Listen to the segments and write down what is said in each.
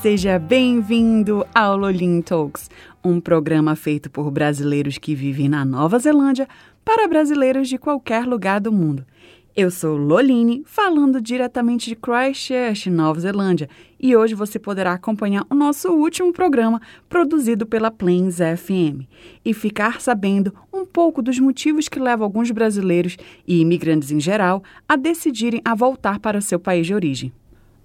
Seja bem-vindo ao Lolin Talks, um programa feito por brasileiros que vivem na Nova Zelândia para brasileiros de qualquer lugar do mundo. Eu sou Loline, falando diretamente de Christchurch, Nova Zelândia, e hoje você poderá acompanhar o nosso último programa produzido pela Plains FM e ficar sabendo um pouco dos motivos que levam alguns brasileiros e imigrantes em geral a decidirem a voltar para o seu país de origem.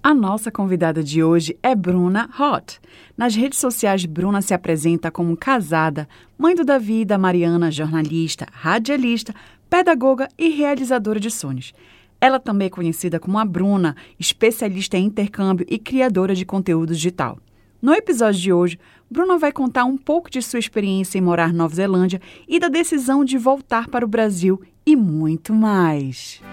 A nossa convidada de hoje é Bruna Hot. Nas redes sociais, Bruna se apresenta como casada, mãe do Davi e da Mariana, jornalista, radialista, pedagoga e realizadora de sonhos. Ela também é conhecida como a Bruna, especialista em intercâmbio e criadora de conteúdo digital. No episódio de hoje, Bruna vai contar um pouco de sua experiência em morar na Nova Zelândia e da decisão de voltar para o Brasil e muito mais.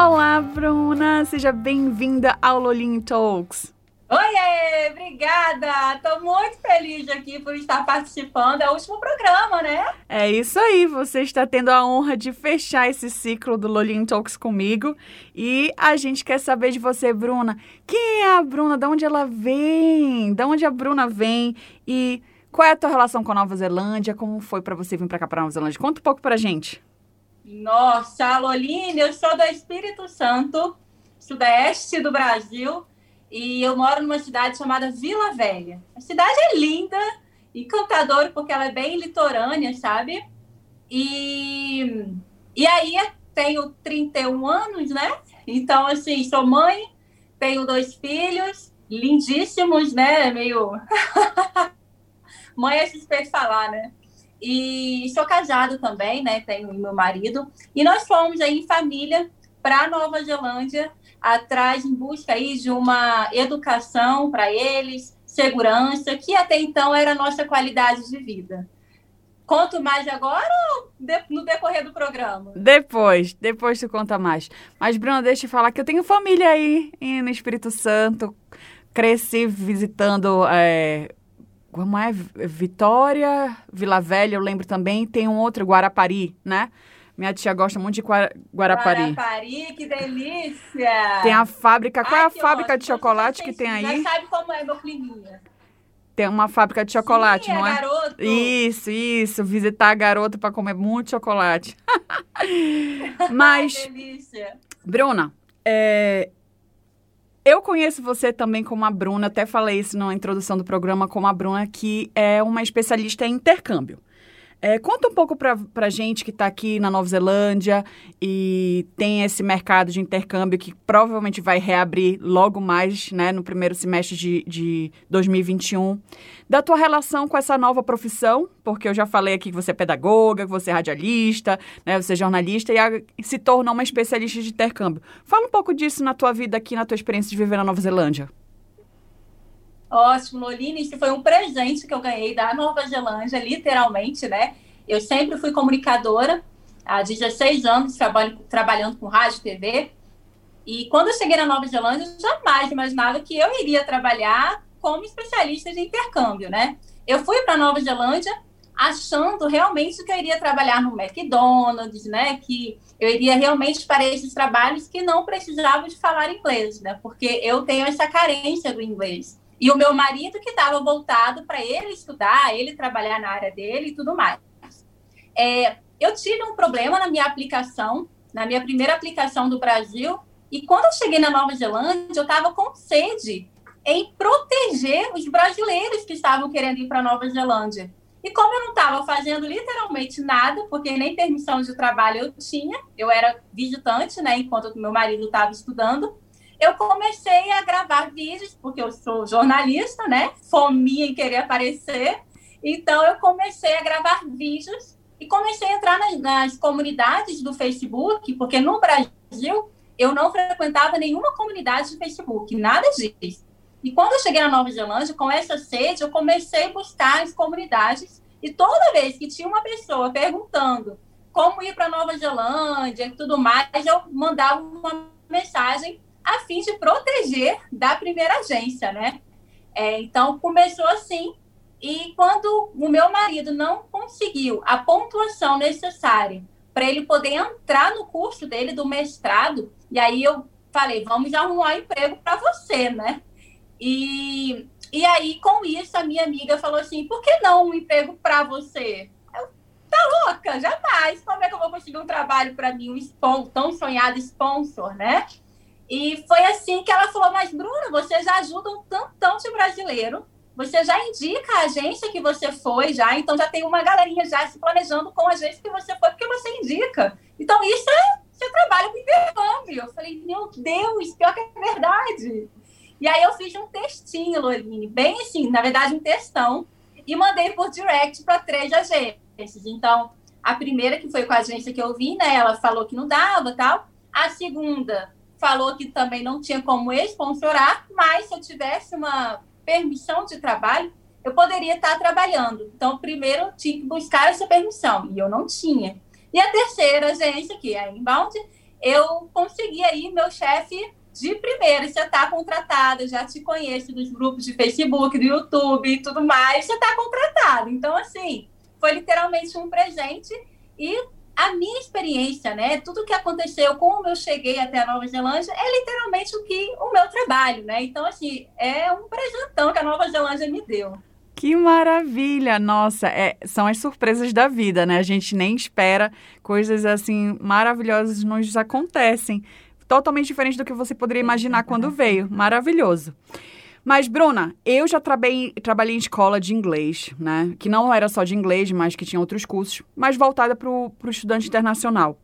Olá, Bruna! Seja bem-vinda ao Lolin Talks. Oiê, obrigada! Estou muito feliz aqui por estar participando. É o último programa, né? É isso aí, você está tendo a honra de fechar esse ciclo do Lolin Talks comigo. E a gente quer saber de você, Bruna. Quem é a Bruna? De onde ela vem? De onde a Bruna vem? E qual é a tua relação com a Nova Zelândia? Como foi para você vir para cá, para Nova Zelândia? Conta um pouco para gente. Nossa, Loline, eu sou do Espírito Santo, sudeste do Brasil, e eu moro numa cidade chamada Vila Velha. A cidade é linda, encantadora, porque ela é bem litorânea, sabe? E, e aí tenho 31 anos, né? Então, assim, sou mãe, tenho dois filhos, lindíssimos, né? Meio. mãe é suspeito falar, né? E sou casado também, né? Tenho meu marido. E nós fomos aí em família para Nova Zelândia, atrás em busca aí de uma educação para eles, segurança, que até então era a nossa qualidade de vida. Conto mais agora ou no decorrer do programa? Depois, depois tu conta mais. Mas, Bruna, deixa eu falar que eu tenho família aí no Espírito Santo. Cresci visitando é, como é? Vitória, Vila Velha, eu lembro também. Tem um outro, Guarapari, né? Minha tia gosta muito de Guarapari. Guarapari, que delícia! Tem a fábrica. Qual Ai, é a fábrica de chocolate que tem aí? Já sabe como é meu climinha. Tem uma fábrica de chocolate, Sim, não é? Garoto. Isso, isso. Visitar a garota para comer muito chocolate. Mas. Ai, delícia. Bruna, é, eu conheço você também como a Bruna, até falei isso na introdução do programa, como a Bruna, que é uma especialista em intercâmbio. É, conta um pouco para a gente que está aqui na Nova Zelândia e tem esse mercado de intercâmbio que provavelmente vai reabrir logo mais, né, no primeiro semestre de, de 2021, da tua relação com essa nova profissão, porque eu já falei aqui que você é pedagoga, que você é radialista, né, você é jornalista e se tornou uma especialista de intercâmbio. Fala um pouco disso na tua vida aqui, na tua experiência de viver na Nova Zelândia. Ótimo, Loline, isso foi um presente que eu ganhei da Nova Zelândia, literalmente, né? Eu sempre fui comunicadora, há 16 anos trabalho, trabalhando com rádio TV. E quando eu cheguei na Nova Zelândia, eu jamais imaginava que eu iria trabalhar como especialista de intercâmbio, né? Eu fui para Nova Zelândia achando realmente que eu iria trabalhar no McDonald's, né? Que eu iria realmente para esses trabalhos que não precisavam de falar inglês, né? Porque eu tenho essa carência do inglês. E o meu marido que estava voltado para ele estudar, ele trabalhar na área dele e tudo mais. É, eu tive um problema na minha aplicação, na minha primeira aplicação do Brasil, e quando eu cheguei na Nova Zelândia, eu estava com sede em proteger os brasileiros que estavam querendo ir para Nova Zelândia. E como eu não estava fazendo literalmente nada, porque nem permissão de trabalho eu tinha, eu era visitante, né, enquanto meu marido estava estudando, eu comecei a gravar vídeos, porque eu sou jornalista, né? Fominha em querer aparecer. Então, eu comecei a gravar vídeos e comecei a entrar nas, nas comunidades do Facebook, porque no Brasil eu não frequentava nenhuma comunidade de Facebook, nada disso. E quando eu cheguei na Nova Zelândia, com essa sede, eu comecei a buscar as comunidades. E toda vez que tinha uma pessoa perguntando como ir para Nova Zelândia e tudo mais, eu mandava uma mensagem a fim de proteger da primeira agência, né? É, então, começou assim. E quando o meu marido não conseguiu a pontuação necessária para ele poder entrar no curso dele do mestrado, e aí eu falei, vamos arrumar um emprego para você, né? E, e aí, com isso, a minha amiga falou assim: por que não um emprego para você? Eu, tá louca, jamais. Como é que eu vou conseguir um trabalho para mim, um sponsor, tão sonhado sponsor, né? E foi assim que ela falou: Mas, Bruna, você já ajuda um tantão de brasileiro, você já indica a agência que você foi, já, então já tem uma galerinha já se planejando com a agência que você foi, porque você indica. Então, isso é. Você trabalha com intercâmbio. Eu falei, meu Deus, pior que é verdade. E aí eu fiz um textinho, Loline, bem assim, na verdade um textão, e mandei por direct para três agências. Então, a primeira, que foi com a agência que eu vi, né, ela falou que não dava tal. A segunda falou que também não tinha como sponsorar, mas se eu tivesse uma permissão de trabalho, eu poderia estar trabalhando. Então, primeiro eu tinha que buscar essa permissão, e eu não tinha. E a terceira agência, que é a Inbound, eu consegui aí meu chefe de primeira, você está contratada, já te conheço dos grupos de Facebook, do YouTube e tudo mais, você está contratado. Então, assim, foi literalmente um presente e a minha experiência, né, tudo que aconteceu como eu cheguei até a Nova Zelândia é literalmente o que o meu trabalho, né? Então, assim, é um presentão que a Nova Zelândia me deu. Que maravilha! Nossa, é, são as surpresas da vida, né? A gente nem espera, coisas assim maravilhosas nos acontecem totalmente diferente do que você poderia imaginar quando veio. Maravilhoso. Mas, Bruna, eu já trabalhei, trabalhei em escola de inglês, né? Que não era só de inglês, mas que tinha outros cursos, mas voltada para o estudante internacional.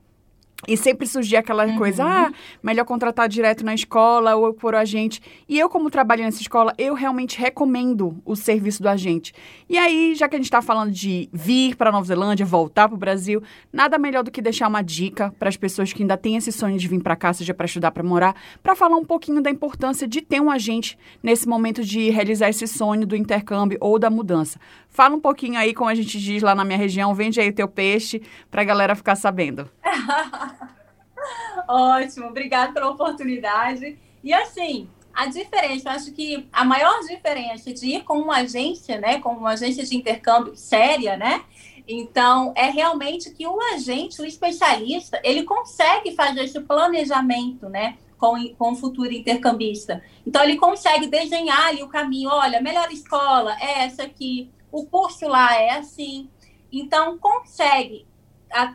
E sempre surgia aquela uhum. coisa, ah, melhor contratar direto na escola ou por agente. E eu, como trabalho nessa escola, eu realmente recomendo o serviço do agente. E aí, já que a gente está falando de vir para Nova Zelândia, voltar para o Brasil, nada melhor do que deixar uma dica para as pessoas que ainda têm esse sonho de vir para cá, seja para estudar, para morar, para falar um pouquinho da importância de ter um agente nesse momento de realizar esse sonho do intercâmbio ou da mudança. Fala um pouquinho aí, como a gente diz lá na minha região, vende aí o teu peixe para a galera ficar sabendo. Ótimo, obrigada pela oportunidade. E assim, a diferença, eu acho que a maior diferença de ir com uma agência, né, com uma agência de intercâmbio séria, né, então é realmente que o agente, o especialista, ele consegue fazer esse planejamento, né, com, com o futuro intercambista. Então ele consegue desenhar ali o caminho, olha, melhor escola é essa aqui, o curso lá é assim. Então, consegue,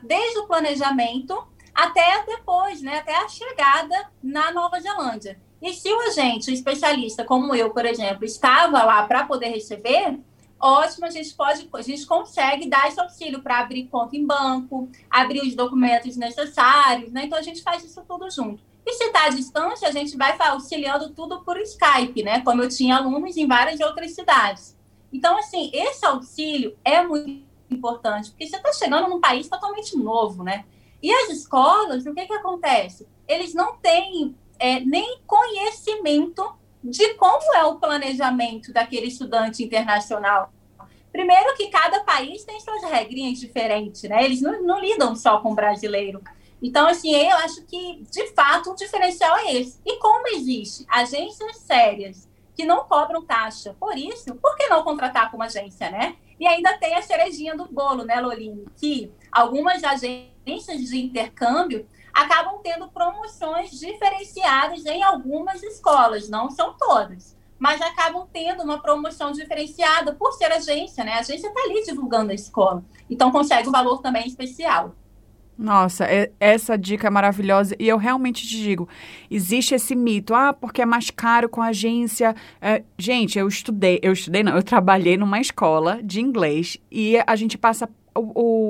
desde o planejamento até depois, né, até a chegada na Nova Zelândia. E se o agente, o especialista, como eu, por exemplo, estava lá para poder receber, ótimo, a gente pode, a gente consegue dar esse auxílio para abrir conta em banco, abrir os documentos necessários, né? Então a gente faz isso tudo junto. E se está à distância, a gente vai auxiliando tudo por Skype, né? Como eu tinha alunos em várias outras cidades. Então, assim, esse auxílio é muito importante, porque você está chegando num país totalmente novo, né? E as escolas, o que, que acontece? Eles não têm é, nem conhecimento de como é o planejamento daquele estudante internacional. Primeiro que cada país tem suas regrinhas diferentes, né? Eles não, não lidam só com brasileiro. Então, assim, eu acho que, de fato, o diferencial é esse. E como existe agências sérias que não cobram taxa. Por isso, por que não contratar com uma agência, né? E ainda tem a cerejinha do bolo, né, Loline? Que algumas agências de intercâmbio acabam tendo promoções diferenciadas em algumas escolas, não são todas, mas acabam tendo uma promoção diferenciada por ser agência, né? A agência está ali divulgando a escola, então consegue um valor também especial. Nossa, é, essa dica é maravilhosa. E eu realmente te digo: existe esse mito, ah, porque é mais caro com a agência. É, gente, eu estudei, eu estudei, não, eu trabalhei numa escola de inglês e a gente passa o,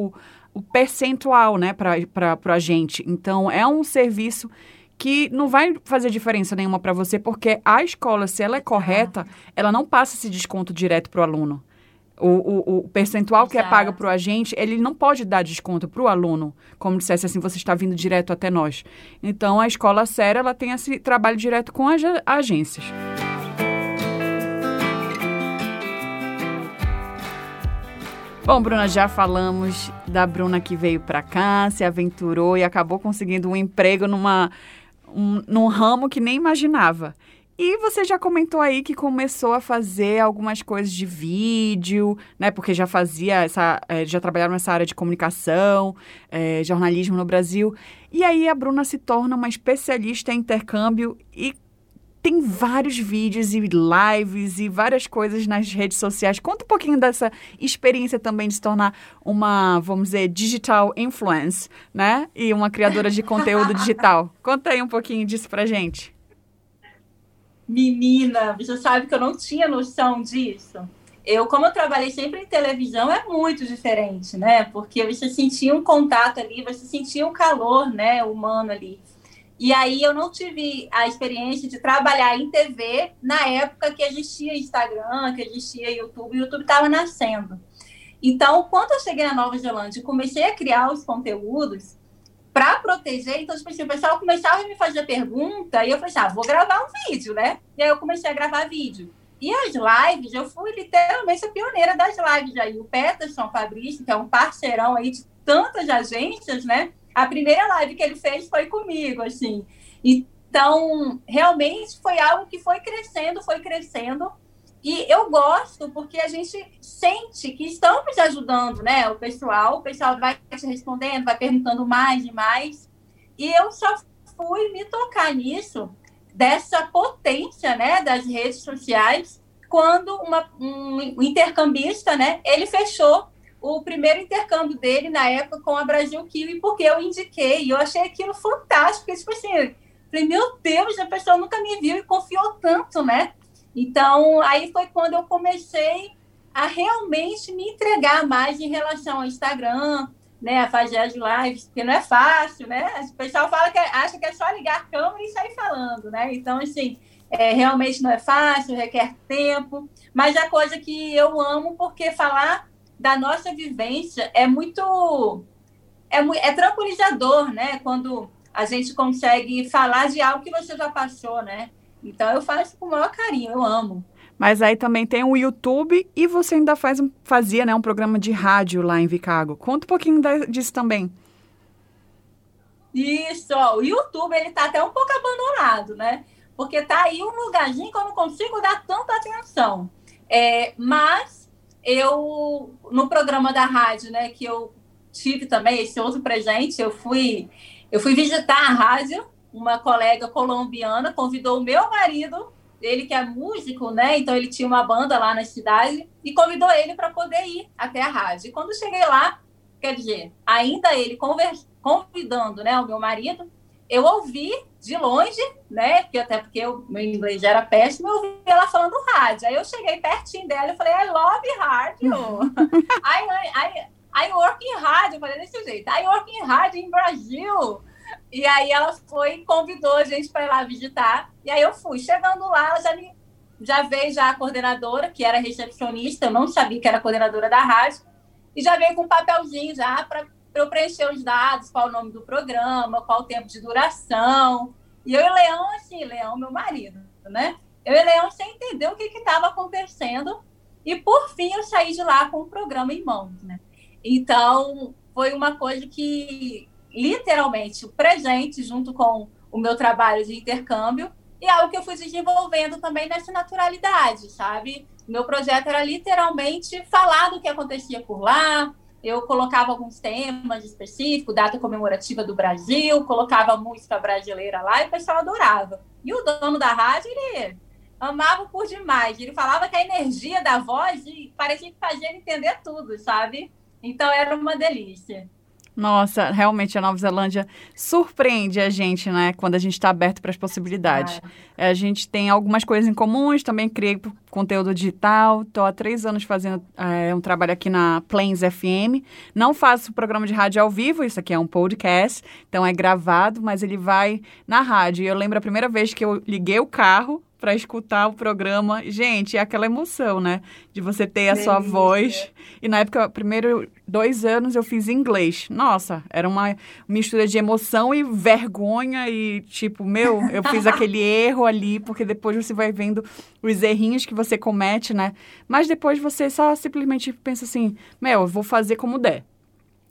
o, o percentual, né, para a gente. Então, é um serviço que não vai fazer diferença nenhuma para você, porque a escola, se ela é correta, ela não passa esse desconto direto para o aluno O, o, o percentual Exato. que é pago para o agente, ele não pode dar desconto para o aluno, como dissesse assim, você está vindo direto até nós. Então, a escola séria, ela tem esse trabalho direto com as agências. Bom, Bruna, já falamos da Bruna que veio para cá, se aventurou e acabou conseguindo um emprego numa, um, num ramo que nem imaginava. E você já comentou aí que começou a fazer algumas coisas de vídeo, né? Porque já fazia essa. É, já trabalhava nessa área de comunicação, é, jornalismo no Brasil. E aí a Bruna se torna uma especialista em intercâmbio e tem vários vídeos e lives e várias coisas nas redes sociais. Conta um pouquinho dessa experiência também de se tornar uma, vamos dizer, digital influence, né? E uma criadora de conteúdo digital. Conta aí um pouquinho disso pra gente. Menina, você sabe que eu não tinha noção disso. Eu, como eu trabalhei sempre em televisão, é muito diferente, né? Porque você sentia um contato ali, você sentia um calor, né, humano ali. E aí eu não tive a experiência de trabalhar em TV na época que existia Instagram, que existia YouTube, o YouTube estava nascendo. Então, quando eu cheguei na Nova Zelândia e comecei a criar os conteúdos para proteger, então, tipo assim, o pessoal começava a me fazer pergunta e eu falei assim, ah, vou gravar um vídeo, né? E aí eu comecei a gravar vídeo. E as lives, eu fui literalmente a pioneira das lives aí. O Peterson Fabrício, que é um parceirão aí de tantas agências, né? a primeira live que ele fez foi comigo, assim. Então, realmente foi algo que foi crescendo, foi crescendo. E eu gosto porque a gente sente que estamos ajudando, né? O pessoal, o pessoal vai te respondendo, vai perguntando mais e mais. E eu só fui me tocar nisso, dessa potência, né, das redes sociais, quando uma, um intercambista, né, ele fechou o primeiro intercâmbio dele na época com a Brasil Kiwi, porque eu indiquei, e eu achei aquilo fantástico, porque, tipo assim, falei, meu Deus, a pessoa nunca me viu e confiou tanto, né? Então, aí foi quando eu comecei a realmente me entregar mais em relação ao Instagram, né, a fazer as lives, porque não é fácil, né? O pessoal fala que é, acha que é só ligar a câmera e sair falando, né? Então, assim, é, realmente não é fácil, requer tempo, mas é coisa que eu amo, porque falar da nossa vivência é muito é, é tranquilizador, né? Quando a gente consegue falar de algo que você já passou, né? Então eu faço com o maior carinho, eu amo. Mas aí também tem o YouTube e você ainda faz, fazia né, um programa de rádio lá em Chicago. Conta um pouquinho disso também. Isso, ó, o YouTube ele tá até um pouco abandonado, né? Porque tá aí um lugarzinho que eu não consigo dar tanta atenção. É, mas eu no programa da rádio, né, que eu tive também esse outro presente, eu fui eu fui visitar a rádio, uma colega colombiana convidou o meu marido, ele que é músico, né, então ele tinha uma banda lá na cidade e convidou ele para poder ir até a rádio. E quando cheguei lá, quer dizer, ainda ele convidando, né, o meu marido, eu ouvi de longe, né? Porque até porque o meu inglês já era péssimo, eu ouvi ela falando rádio. Aí eu cheguei pertinho dela e falei, I love rádio. I, I, I work in rádio. Falei desse jeito, I work in rádio em Brasil. E aí ela foi e convidou a gente para ir lá visitar. E aí eu fui. Chegando lá, ela já me já veio já a coordenadora, que era recepcionista, eu não sabia que era coordenadora da rádio, e já veio com um papelzinho já para eu preencher os dados, qual o nome do programa, qual o tempo de duração. E eu e Leão, assim, Leão, meu marido, né? Eu e Leão sem entender o que estava acontecendo. E, por fim, eu saí de lá com o programa em mãos, né? Então, foi uma coisa que, literalmente, o presente, junto com o meu trabalho de intercâmbio, e algo que eu fui desenvolvendo também nessa naturalidade, sabe? Meu projeto era literalmente falar do que acontecia por lá, eu colocava alguns temas específicos, data comemorativa do Brasil, colocava música brasileira lá e o pessoal adorava. E o dono da rádio, ele amava por demais. Ele falava que a energia da voz parecia que fazia ele entender tudo, sabe? Então era uma delícia. Nossa, realmente a Nova Zelândia surpreende a gente, né? Quando a gente está aberto para as possibilidades. É. A gente tem algumas coisas em comuns, também criei conteúdo digital. Estou há três anos fazendo é, um trabalho aqui na Plains FM. Não faço programa de rádio ao vivo, isso aqui é um podcast, então é gravado, mas ele vai na rádio. E eu lembro a primeira vez que eu liguei o carro para escutar o programa. Gente, é aquela emoção, né? De você ter a Delícia. sua voz. E na época, primeiro dois anos eu fiz inglês. Nossa, era uma mistura de emoção e vergonha e tipo, meu, eu fiz aquele erro ali, porque depois você vai vendo os errinhos que você comete, né? Mas depois você só simplesmente pensa assim, meu, eu vou fazer como der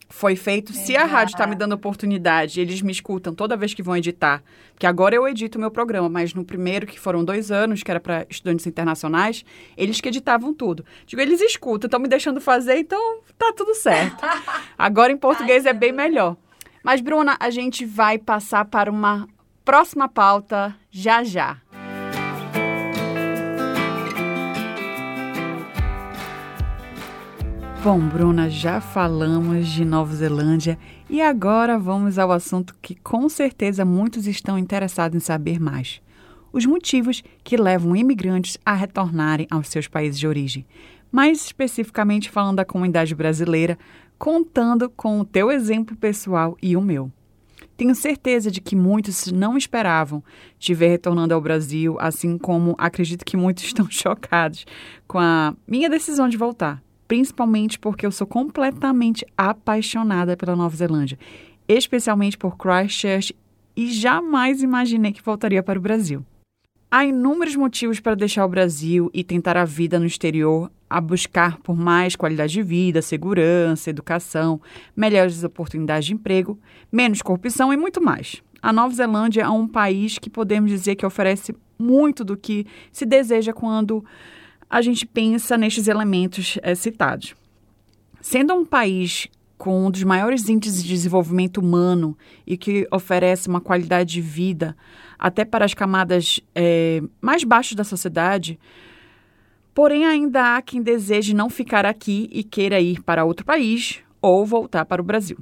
foi feito. Se a rádio está me dando oportunidade, eles me escutam toda vez que vão editar, que agora eu edito o meu programa, mas no primeiro, que foram dois anos, que era para estudantes internacionais, eles que editavam tudo. Digo, eles escutam, estão me deixando fazer, então tá tudo certo. Agora em português Ai, é bem melhor. Mas, Bruna, a gente vai passar para uma próxima pauta já já. Bom, Bruna, já falamos de Nova Zelândia e agora vamos ao assunto que com certeza muitos estão interessados em saber mais: os motivos que levam imigrantes a retornarem aos seus países de origem. Mais especificamente falando da comunidade brasileira, contando com o teu exemplo pessoal e o meu. Tenho certeza de que muitos não esperavam te ver retornando ao Brasil, assim como acredito que muitos estão chocados com a minha decisão de voltar principalmente porque eu sou completamente apaixonada pela Nova Zelândia, especialmente por Christchurch e jamais imaginei que voltaria para o Brasil. Há inúmeros motivos para deixar o Brasil e tentar a vida no exterior, a buscar por mais qualidade de vida, segurança, educação, melhores oportunidades de emprego, menos corrupção e muito mais. A Nova Zelândia é um país que podemos dizer que oferece muito do que se deseja quando a gente pensa nestes elementos é, citados. Sendo um país com um dos maiores índices de desenvolvimento humano e que oferece uma qualidade de vida até para as camadas é, mais baixas da sociedade, porém ainda há quem deseje não ficar aqui e queira ir para outro país ou voltar para o Brasil.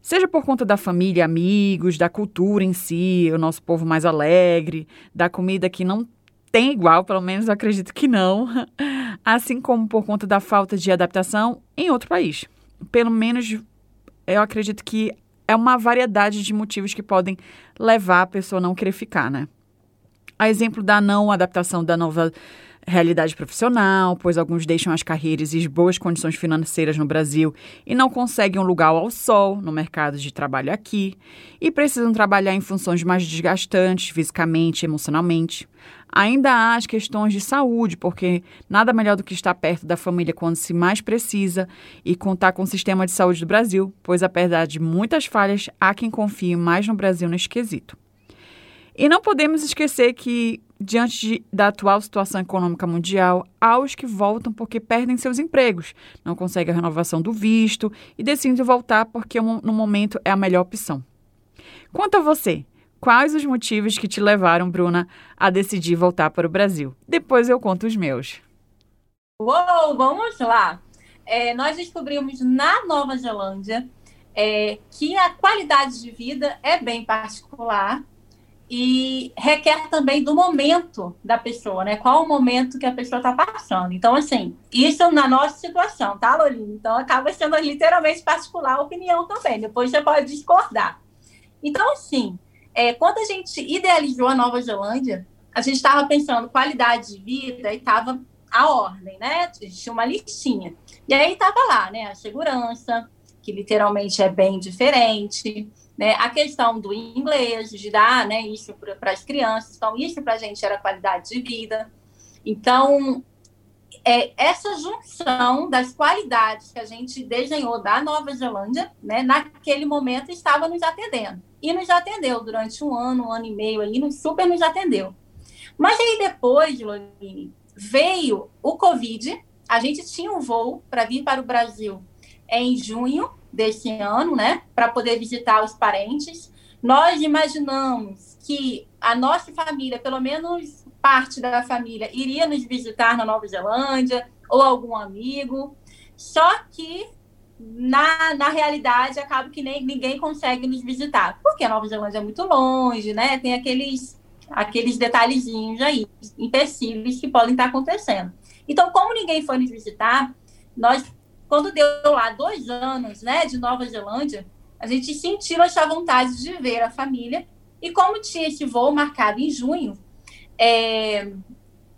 Seja por conta da família, amigos, da cultura em si, o nosso povo mais alegre, da comida que não tem igual, pelo menos eu acredito que não, assim como por conta da falta de adaptação em outro país. Pelo menos eu acredito que é uma variedade de motivos que podem levar a pessoa a não querer ficar, né? A exemplo da não adaptação da nova realidade profissional, pois alguns deixam as carreiras e as boas condições financeiras no Brasil e não conseguem um lugar ao sol no mercado de trabalho aqui e precisam trabalhar em funções mais desgastantes fisicamente emocionalmente. Ainda há as questões de saúde, porque nada melhor do que estar perto da família quando se mais precisa e contar com o sistema de saúde do Brasil, pois apesar de muitas falhas, há quem confie mais no Brasil nesse quesito. E não podemos esquecer que, diante de, da atual situação econômica mundial, há os que voltam porque perdem seus empregos, não conseguem a renovação do visto e decidem voltar porque no momento é a melhor opção. Quanto a você, Quais os motivos que te levaram, Bruna, a decidir voltar para o Brasil? Depois eu conto os meus. Uou, vamos lá. É, nós descobrimos na Nova Zelândia é, que a qualidade de vida é bem particular e requer também do momento da pessoa, né? Qual o momento que a pessoa está passando. Então, assim, isso na nossa situação, tá, Lolinha? Então, acaba sendo literalmente particular a opinião também. Depois você pode discordar. Então, assim, é, quando a gente idealizou a Nova Zelândia, a gente estava pensando qualidade de vida e estava a ordem, né? Tinha uma listinha. E aí estava lá, né? A segurança, que literalmente é bem diferente, né? A questão do inglês, de dar né, isso para as crianças. Então, isso para a gente era qualidade de vida. Então, é, essa junção das qualidades que a gente desenhou da Nova Zelândia, né, naquele momento estava nos atendendo. E nos atendeu durante um ano, um ano e meio aí, super nos atendeu. Mas aí depois, Lorine, veio o Covid, a gente tinha um voo para vir para o Brasil em junho desse ano, né, para poder visitar os parentes. Nós imaginamos que a nossa família, pelo menos parte da família iria nos visitar na Nova Zelândia ou algum amigo. Só que na, na realidade acaba que nem, ninguém consegue nos visitar, porque a Nova Zelândia é muito longe, né? Tem aqueles aqueles detalhezinhos aí, empecilhos que podem estar acontecendo. Então, como ninguém foi nos visitar, nós, quando deu lá dois anos, né, de Nova Zelândia, a gente sentiu essa vontade de ver a família. E como tinha esse voo marcado em junho, é,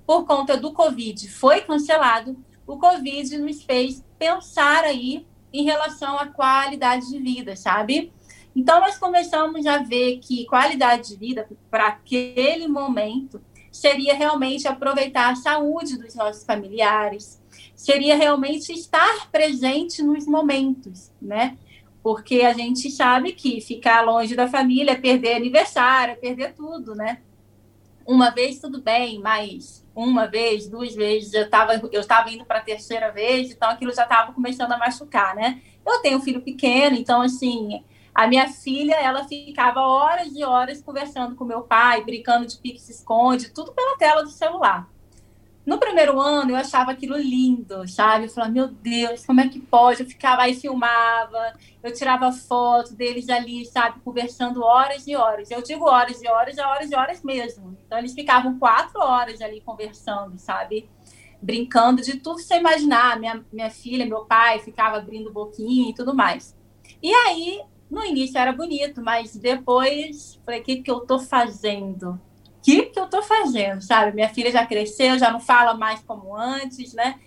por conta do Covid, foi cancelado, o Covid nos fez pensar aí em relação à qualidade de vida, sabe? Então, nós começamos a ver que qualidade de vida, para aquele momento, seria realmente aproveitar a saúde dos nossos familiares, seria realmente estar presente nos momentos, né? Porque a gente sabe que ficar longe da família é perder aniversário, é perder tudo, né? Uma vez tudo bem, mas uma vez, duas vezes, eu estava eu tava indo para a terceira vez, então aquilo já estava começando a machucar, né? Eu tenho um filho pequeno, então, assim, a minha filha, ela ficava horas e horas conversando com meu pai, brincando de pique-se-esconde, tudo pela tela do celular. No primeiro ano, eu achava aquilo lindo, sabe? Eu falava, meu Deus, como é que pode? Eu ficava aí, filmava, eu tirava foto deles ali, sabe? Conversando horas e horas. Eu digo horas e horas, é horas e horas mesmo. Então, eles ficavam quatro horas ali conversando, sabe? Brincando de tudo que você imaginar. Minha, minha filha, meu pai, ficava abrindo boquinha e tudo mais. E aí, no início era bonito, mas depois, falei, o que, que eu tô fazendo? Que, que eu tô fazendo, sabe? Minha filha já cresceu, já não fala mais como antes, né?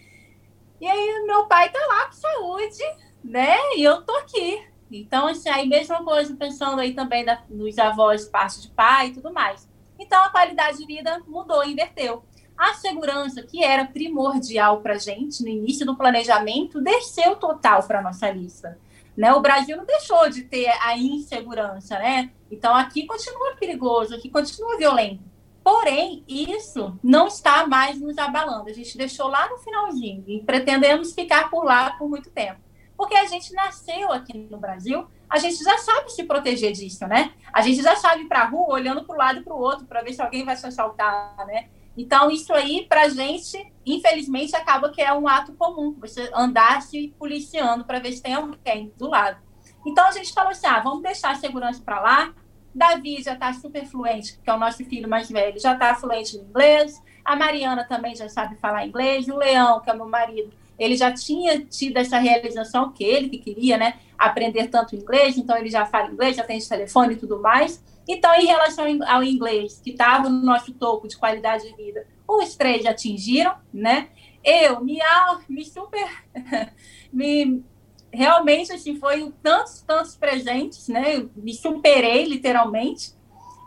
E aí meu pai tá lá com saúde, né? E eu tô aqui. Então, assim, aí mesma coisa, pensando aí também da, nos avós, parte de pai e tudo mais. Então, a qualidade de vida mudou, inverteu. A segurança, que era primordial para gente no início do planejamento, desceu total para nossa lista. Né? O Brasil não deixou de ter a insegurança, né? Então, aqui continua perigoso, aqui continua violento. Porém, isso não está mais nos abalando. A gente deixou lá no finalzinho e pretendemos ficar por lá por muito tempo. Porque a gente nasceu aqui no Brasil, a gente já sabe se proteger disso, né? A gente já sabe ir para a rua olhando para um lado e para o outro para ver se alguém vai se assaltar, né? Então, isso aí, para a gente, infelizmente, acaba que é um ato comum. Você andar se policiando para ver se tem alguém do lado. Então, a gente falou assim: ah, vamos deixar a segurança para lá, Davi já está super fluente, que é o nosso filho mais velho, já está fluente no inglês. A Mariana também já sabe falar inglês. O Leão, que é meu marido, ele já tinha tido essa realização que ele que queria, né? Aprender tanto inglês, então ele já fala inglês, já tem esse telefone e tudo mais. Então, em relação ao inglês, que estava no nosso topo de qualidade de vida, os três atingiram, né? Eu me, me super me realmente assim foi tantos tantos presentes né? Eu me superei literalmente.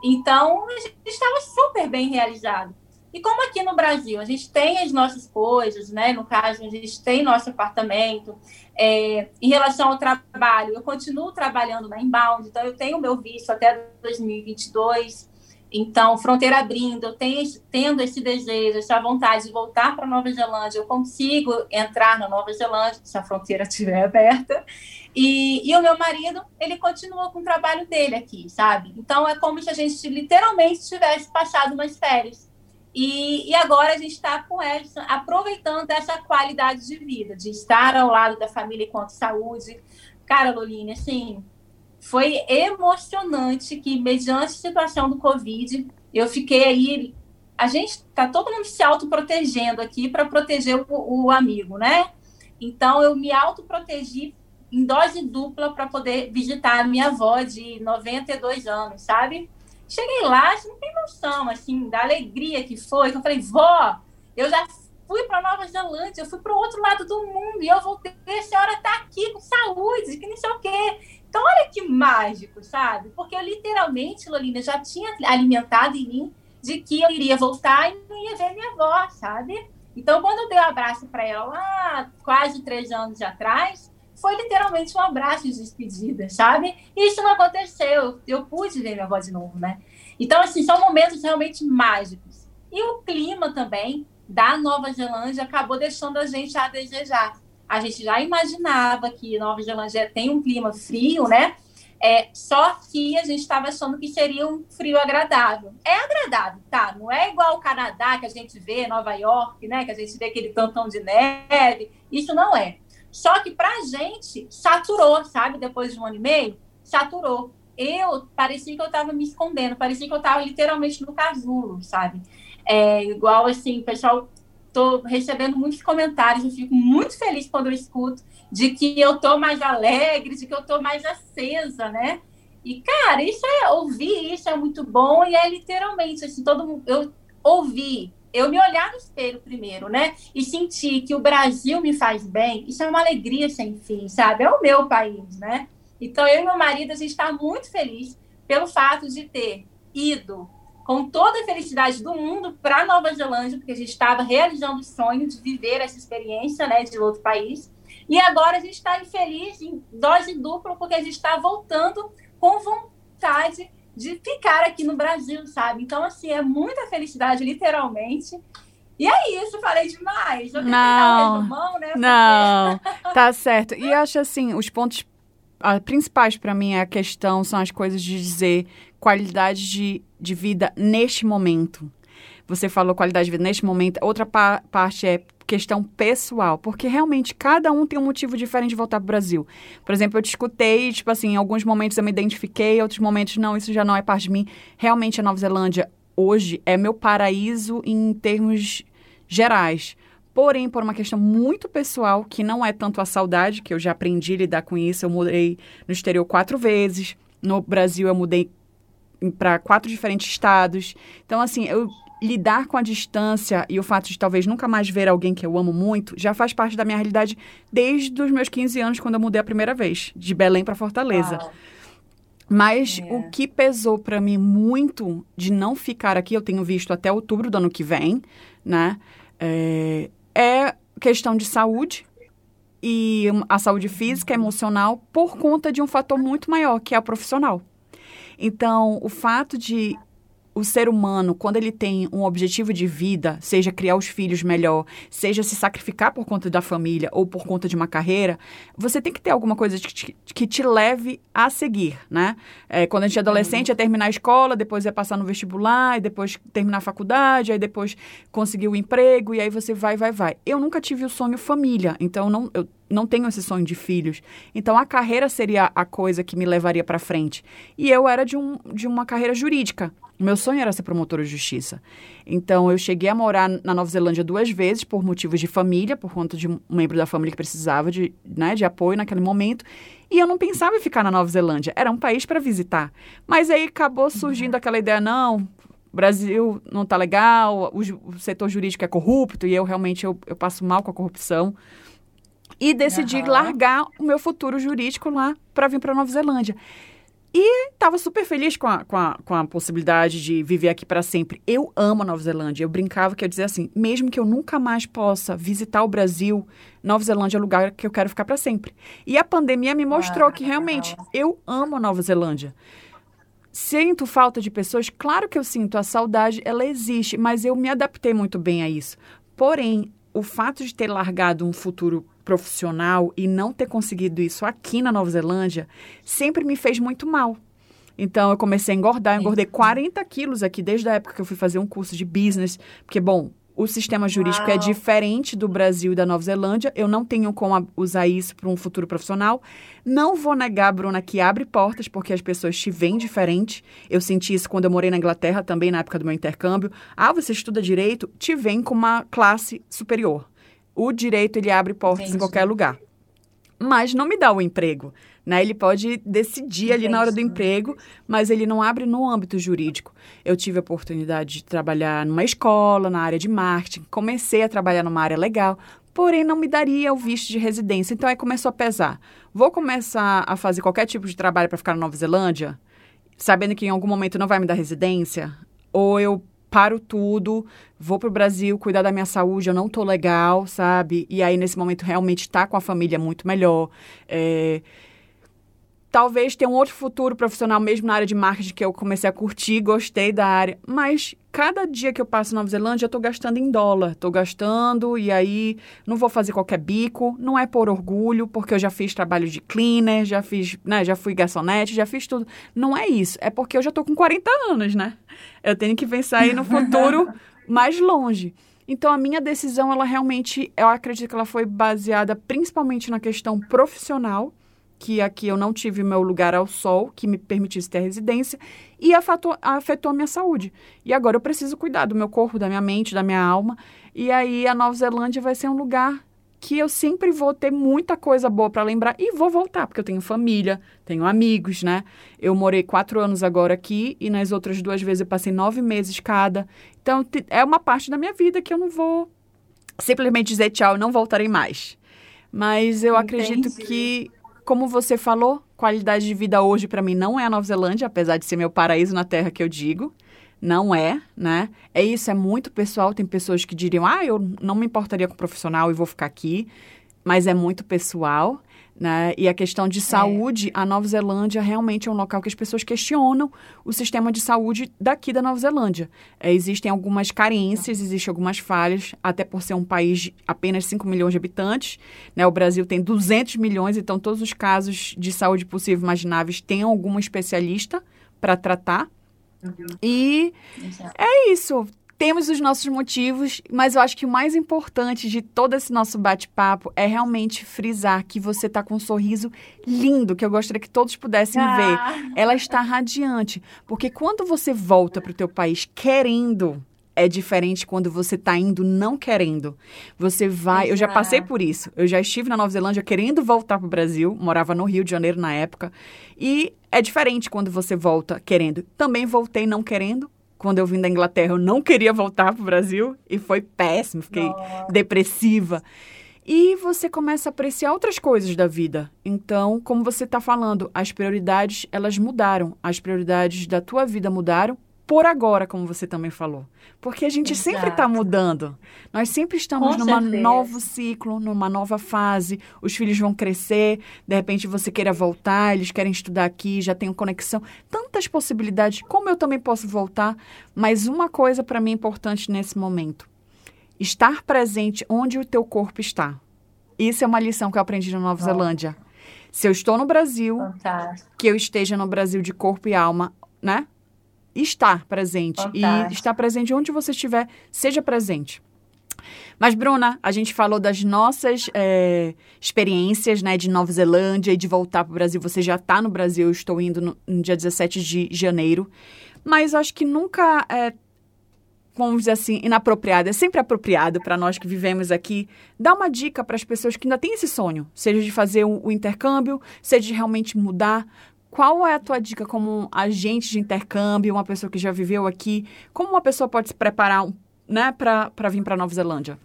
Então estava super bem realizado e como aqui no Brasil a gente tem as nossas coisas né no caso a gente tem nosso apartamento é, em relação ao trabalho eu continuo trabalhando na Inbound então eu tenho meu visto até 2022 então, fronteira abrindo, eu tenho, tendo esse desejo, essa vontade de voltar para Nova Zelândia, eu consigo entrar na Nova Zelândia, se a fronteira estiver aberta. E, e o meu marido, ele continua com o trabalho dele aqui, sabe? Então, é como se a gente literalmente tivesse passado umas férias. E, e agora a gente está com essa, aproveitando essa qualidade de vida, de estar ao lado da família enquanto saúde. Cara, Loline, assim, foi emocionante que, mediante a situação do Covid, eu fiquei aí. A gente está todo mundo se autoprotegendo aqui para proteger o, o, amigo, né? Então, eu me autoprotegi em dose dupla para poder visitar a minha avó de 92 anos, sabe? Cheguei lá, não tem noção, assim, da alegria que foi. Que eu falei, vó, eu já fui para Nova Zelândia, eu fui para o outro lado do mundo e eu voltei, a senhora está aqui com saúde, que não sei o quê. Então, olha que mágico, sabe? Porque eu literalmente, Lolina, já tinha alimentado em mim de que eu iria voltar e não ia ver minha avó, sabe? Então, quando eu dei um abraço para ela lá, quase três anos atrás, foi literalmente um abraço de despedida, sabe? E isso não aconteceu. Eu pude ver minha avó de novo, né? Então, assim, são momentos realmente mágicos. E o clima também da Nova Zelândia acabou deixando a gente a desejar a gente já imaginava que Nova Zelândia tem um clima frio, né? É, só que a gente estava achando que seria um frio agradável. É agradável, tá? Não é igual o Canadá que a gente vê, Nova York, né? Que a gente vê aquele tantão de neve. Isso não é. Só que pra gente saturou, sabe? Depois de um ano e meio, saturou. Eu parecia que eu estava me escondendo, parecia que eu estava literalmente no casulo, sabe? É, igual assim, pessoal estou recebendo muitos comentários, eu fico muito feliz quando eu escuto de que eu estou mais alegre, de que eu estou mais acesa, né? E, cara, isso é ouvir isso é muito bom e é literalmente assim, todo mundo. Eu ouvir, eu me olhar no espelho primeiro, né? E sentir que o Brasil me faz bem, isso é uma alegria sem fim, sabe? É o meu país, né? Então, eu e meu marido, a gente está muito feliz pelo fato de ter ido com toda a felicidade do mundo para Nova Zelândia, porque a gente estava realizando o sonho de viver essa experiência, né, de outro país. E agora a gente está infeliz em dose dupla, porque a gente está voltando com vontade de ficar aqui no Brasil, sabe? Então, assim, é muita felicidade, literalmente. E é isso, falei demais. Eu não, resumão, né? Não, tá certo. E acho assim, os pontos ah, principais para mim é a questão são as coisas de dizer qualidade de, de vida neste momento. Você falou qualidade de vida neste momento. Outra pa parte é questão pessoal, porque realmente cada um tem um motivo diferente de voltar para o Brasil. Por exemplo, eu te escutei, tipo assim, em alguns momentos eu me identifiquei, outros momentos não, isso já não é parte de mim. Realmente a Nova Zelândia hoje é meu paraíso em termos gerais. Porém, por uma questão muito pessoal, que não é tanto a saudade, que eu já aprendi a lidar com isso, eu mudei no exterior quatro vezes. No Brasil, eu mudei para quatro diferentes estados. Então, assim, eu lidar com a distância e o fato de talvez nunca mais ver alguém que eu amo muito já faz parte da minha realidade desde os meus 15 anos, quando eu mudei a primeira vez, de Belém para Fortaleza. Uau. Mas é. o que pesou para mim muito de não ficar aqui, eu tenho visto até outubro do ano que vem, né? É, é questão de saúde e a saúde física, emocional, por conta de um fator muito maior, que é a profissional. Então, o fato de o ser humano, quando ele tem um objetivo de vida, seja criar os filhos melhor, seja se sacrificar por conta da família ou por conta de uma carreira, você tem que ter alguma coisa que te, que te leve a seguir, né? É, quando a gente é adolescente, é terminar a escola, depois é passar no vestibular, e depois terminar a faculdade, aí depois conseguir o emprego, e aí você vai, vai, vai. Eu nunca tive o sonho família, então não, eu não tenho esse sonho de filhos. Então a carreira seria a coisa que me levaria para frente. E eu era de, um, de uma carreira jurídica. Meu sonho era ser promotora de justiça. Então, eu cheguei a morar na Nova Zelândia duas vezes por motivos de família, por conta de um membro da família que precisava de, né, de apoio naquele momento. E eu não pensava em ficar na Nova Zelândia. Era um país para visitar. Mas aí acabou surgindo uhum. aquela ideia, não, Brasil não está legal, o, o, setor jurídico é corrupto e eu realmente eu, eu passo mal com a corrupção. E decidi uhum. largar o meu futuro jurídico lá para vir para Nova Zelândia. E estava super feliz com a, com, a, com a possibilidade de viver aqui para sempre. Eu amo a Nova Zelândia. Eu brincava que eu dizia assim: mesmo que eu nunca mais possa visitar o Brasil, Nova Zelândia é o lugar que eu quero ficar para sempre. E a pandemia me mostrou ah, que realmente eu amo a Nova Zelândia. Sinto falta de pessoas? Claro que eu sinto. A saudade, ela existe, mas eu me adaptei muito bem a isso. Porém, o fato de ter largado um futuro profissional e não ter conseguido isso aqui na Nova Zelândia sempre me fez muito mal. Então, eu comecei a engordar, eu engordei 40 quilos aqui desde a época que eu fui fazer um curso de business, porque, bom, o sistema jurídico é Uau. é diferente do Brasil e da Nova Zelândia. Eu não tenho como usar isso para um futuro profissional. Não vou negar, Bruna, que abre portas, porque as pessoas te veem diferente. Eu senti isso quando eu morei na Inglaterra, também na época do meu intercâmbio. Ah, você estuda direito? Te vem com uma classe superior o direito ele abre portas Entendi. em qualquer lugar. Mas não me dá o emprego. Né? Ele pode decidir ali na hora do emprego, mas ele não abre no âmbito jurídico. Eu tive a oportunidade de trabalhar numa escola, na área de marketing, comecei a trabalhar numa área legal, porém não me daria o visto de residência. Então aí começou a pesar. Vou começar a fazer qualquer tipo de trabalho para ficar na Nova Zelândia, sabendo que em algum momento não vai me dar residência? Ou eu paro tudo, vou pro Brasil cuidar da minha saúde, eu não tô legal, sabe? E aí, nesse momento, realmente tá com a família muito melhor. É, talvez tenha um outro futuro profissional, mesmo na área de marketing, que eu comecei a curtir, gostei da área. Mas cada dia que eu passo na Nova Zelândia, eu tô gastando em dólar. Tô gastando e aí não vou fazer qualquer bico. Não é por orgulho, porque eu já fiz trabalho de cleaner, já fiz, né, já fui garçonete, já fiz tudo. Não é isso. É porque eu já tô com 40 anos, né? Eu tenho que pensar aí no futuro mais longe. Então, a minha decisão, ela realmente, eu acredito que ela foi baseada principalmente na questão profissional que aqui eu não tive meu lugar ao sol, que me permitisse ter residência, e afetou, afetou a minha saúde. E agora eu preciso cuidar do meu corpo, da minha mente, da minha alma. E aí a Nova Zelândia vai ser um lugar que eu sempre vou ter muita coisa boa para lembrar e vou voltar, porque eu tenho família, tenho amigos, né? Eu morei quatro anos agora aqui e nas outras duas vezes eu passei nove meses cada. Então, é uma parte da minha vida que eu não vou simplesmente dizer tchau, não voltarei mais. Mas eu Entendi. acredito que, como você falou, qualidade de vida hoje para mim não é a Nova Zelândia, apesar de ser meu paraíso na terra que eu digo. Não é, né? É isso, é muito pessoal. Tem pessoas que diriam, ah, eu não me importaria com o profissional e vou ficar aqui. Mas é muito pessoal. Né? E a questão de é. saúde, é. a Nova Zelândia realmente é um local que as pessoas questionam o sistema de saúde daqui da Nova Zelândia. É, existem algumas carências, existem algumas falhas, até por ser um país de apenas 5 milhões de habitantes. Né? O Brasil tem 200 milhões, então todos os casos de saúde possível imagináveis têm algum especialista para tratar. E Exato. é isso. Temos os nossos motivos, mas eu acho que o mais importante de todo esse nosso bate-papo é realmente frisar que você está com um sorriso lindo, que eu gostaria que todos pudessem ah. ver. Ela está radiante, porque quando você volta para o teu país querendo é diferente quando você está indo não querendo. Você vai. Eu já passei por isso. Eu já estive na Nova Zelândia querendo voltar para o Brasil, morava no Rio de Janeiro na época. E é diferente quando você volta querendo. Também voltei não querendo. Quando eu vim da Inglaterra, eu não queria voltar para o Brasil e foi péssimo, fiquei Nossa. depressiva. E você começa a apreciar outras coisas da vida. Então, como você está falando, as prioridades elas mudaram, as prioridades da tua vida mudaram por agora, como você também falou. Porque a gente Exato. sempre está mudando. Nós sempre estamos Com num novo ciclo, numa nova fase. Os filhos vão crescer, de repente você queira voltar, eles querem estudar aqui, já tem conexão. Tantas possibilidades. Como eu também posso voltar? Mas uma coisa para mim importante nesse momento: estar presente onde o teu corpo está. Isso é uma lição que eu aprendi na Nova oh. Zelândia. Se eu estou no Brasil, Fantástico. que eu esteja no Brasil de corpo e alma, né? Estar presente. Fantástico. E estar presente onde você estiver, seja presente. Mas, Bruna, a gente falou das nossas é, experiências, né, de Nova Zelândia e de voltar para o Brasil. Você já está no Brasil, eu estou indo no, no, dia 17 de janeiro. Mas acho que nunca é, vamos dizer assim, inapropriado. É sempre apropriado para nós que vivemos aqui dar uma dica para as pessoas que ainda têm esse sonho, seja de fazer o, o intercâmbio, seja de realmente mudar. Qual é a tua dica como agente de intercâmbio, uma pessoa que já viveu aqui? Como uma pessoa pode se preparar né, para vir para Nova Zelândia?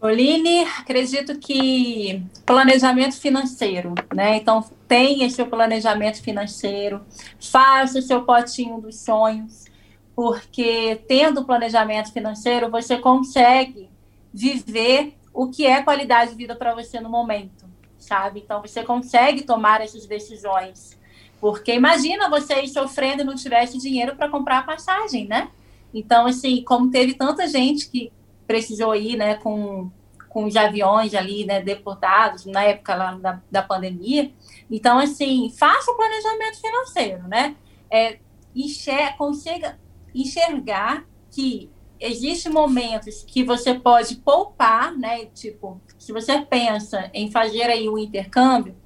Oline, acredito que planejamento financeiro, né? Então, tenha seu planejamento financeiro, faça o seu potinho dos sonhos, porque tendo planejamento financeiro, você consegue viver o que é qualidade de vida para você no momento sabe? Então você consegue tomar essas decisões. Porque imagina você ir sofrendo e não tivesse dinheiro para comprar a passagem, né? Então, assim, como teve tanta gente que precisou ir, né, com, com os aviões ali, né, deportados, na época lá da, da pandemia. Então, assim, faça o planejamento financeiro, né? É, enxer consiga enxergar que existem momentos que você pode poupar, né? Tipo, se você pensa em fazer aí um intercâmbio,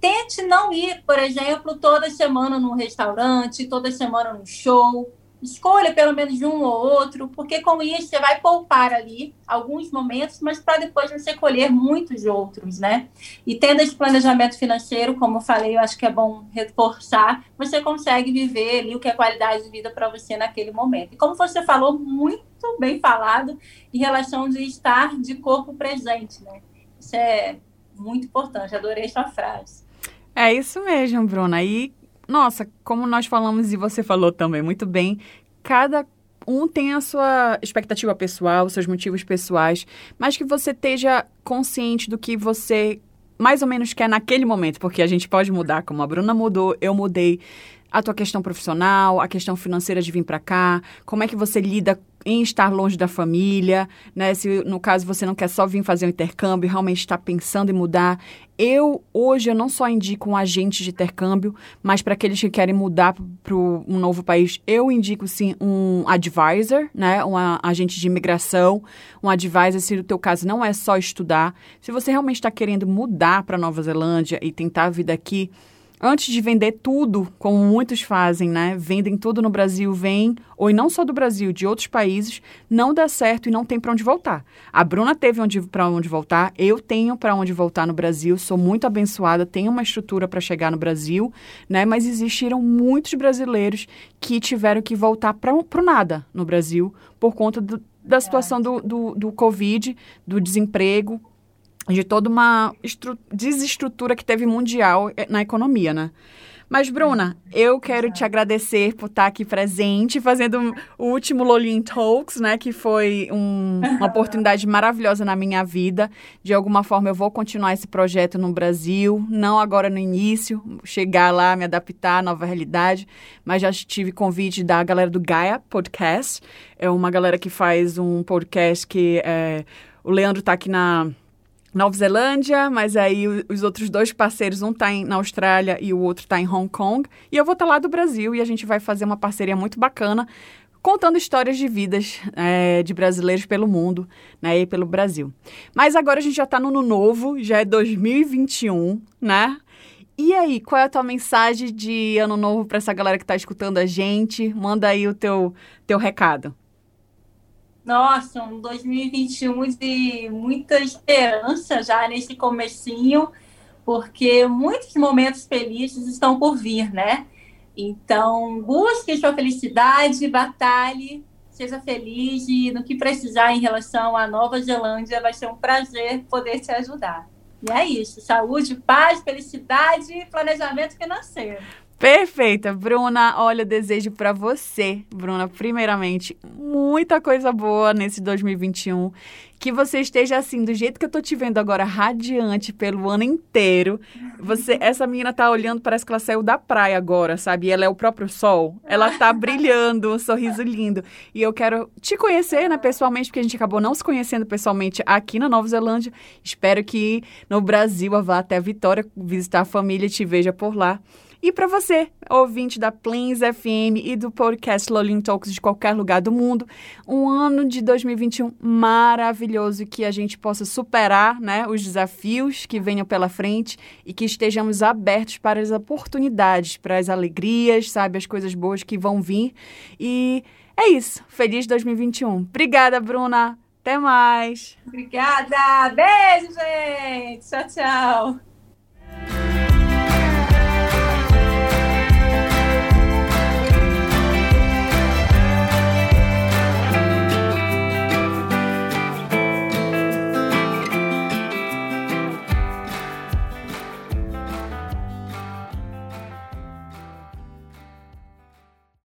tente não ir, por exemplo, toda semana num restaurante, toda semana num show. Escolha pelo menos um ou outro, porque com isso você vai poupar ali alguns momentos, mas para depois você colher muitos outros, né? E tendo esse planejamento financeiro, como eu falei, eu acho que é bom reforçar, você consegue viver ali o que é qualidade de vida para você naquele momento. E como você falou, muito bem falado em relação de estar de corpo presente, né? Isso é muito importante, adorei sua frase. É isso mesmo, Bruna. E nossa, como nós falamos e você falou também muito bem, cada um tem a sua expectativa pessoal, seus motivos pessoais, mas que você esteja consciente do que você mais ou menos quer naquele momento, porque a gente pode mudar, como a Bruna mudou, eu mudei a tua questão profissional, a questão financeira de vir para cá, como é que você lida em estar longe da família, né? Se no caso você não quer só vir fazer um intercâmbio, realmente está pensando em mudar. Eu hoje eu não só indico um agente de intercâmbio, mas para aqueles que querem mudar para um novo país, eu indico sim um advisor, né? Um agente de imigração, um advisor se no teu caso não é só estudar. Se você realmente está querendo mudar para Nova Zelândia e tentar a vida aqui, antes de vender tudo, como muitos fazem, né? Vendem tudo no Brasil, vem, ou e não só do Brasil, de outros países, não dá certo e não tem para onde voltar. A Bruna teve para onde voltar, eu tenho para onde voltar no Brasil, sou muito abençoada, tenho uma estrutura para chegar no Brasil, né? Mas existiram muitos brasileiros que tiveram que voltar para o nada no Brasil por conta do, da situação do, do, do Covid, do desemprego, de toda uma desestrutura que teve mundial eh, na economia, né? Mas, Bruna, eu quero te agradecer por estar aqui presente, fazendo o último Lolin Talks, né? Que foi um, uma oportunidade maravilhosa na minha vida. De alguma forma, eu vou continuar esse projeto no Brasil, não agora no início, chegar lá, me adaptar à nova realidade, mas já tive convite da galera do Gaia Podcast. É uma galera que faz um podcast que é, o Leandro está aqui na Nova Zelândia, mas aí os outros dois parceiros, um está na Austrália e o outro está em Hong Kong. E eu vou estar tá lá do Brasil e a gente vai fazer uma parceria muito bacana, contando histórias de vidas é, de brasileiros pelo mundo né, e pelo Brasil. Mas agora a gente já está no ano novo, já é 2021, né? E aí, qual é a tua mensagem de ano novo para essa galera que está escutando a gente? Manda aí o teu, teu recado. Nossa, um 2021 de muita esperança já nesse comecinho, porque muitos momentos felizes estão por vir, né? Então, busque sua felicidade, batalhe, seja feliz e no que precisar em relação à Nova Zelândia, vai ser um prazer poder te ajudar. E é isso. Saúde, paz, felicidade e planejamento financeiro. Perfeita, Bruna. Olha, desejo para você, Bruna, primeiramente, muita coisa boa nesse 2021. Que você esteja assim, do jeito que eu tô te vendo agora, radiante pelo ano inteiro. Você, essa menina tá olhando, parece que ela saiu da praia agora, sabe? E ela é o próprio sol. Ela tá brilhando, um sorriso lindo. E eu quero te conhecer, né, pessoalmente, porque a gente acabou não se conhecendo pessoalmente aqui na Nova Zelândia. Espero que no Brasil eu vá até Vitória visitar a família e te veja por lá. E para você, ouvinte da Plains FM e do podcast Lolin Talks de qualquer lugar do mundo, um ano de 2021 maravilhoso que a gente possa superar né, os desafios que venham pela frente e que estejamos abertos para as oportunidades, para as alegrias, sabe, as coisas boas que vão vir. E é isso. Feliz 2021. Obrigada, Bruna. Até mais. Obrigada. Beijo, gente. Tchau, tchau.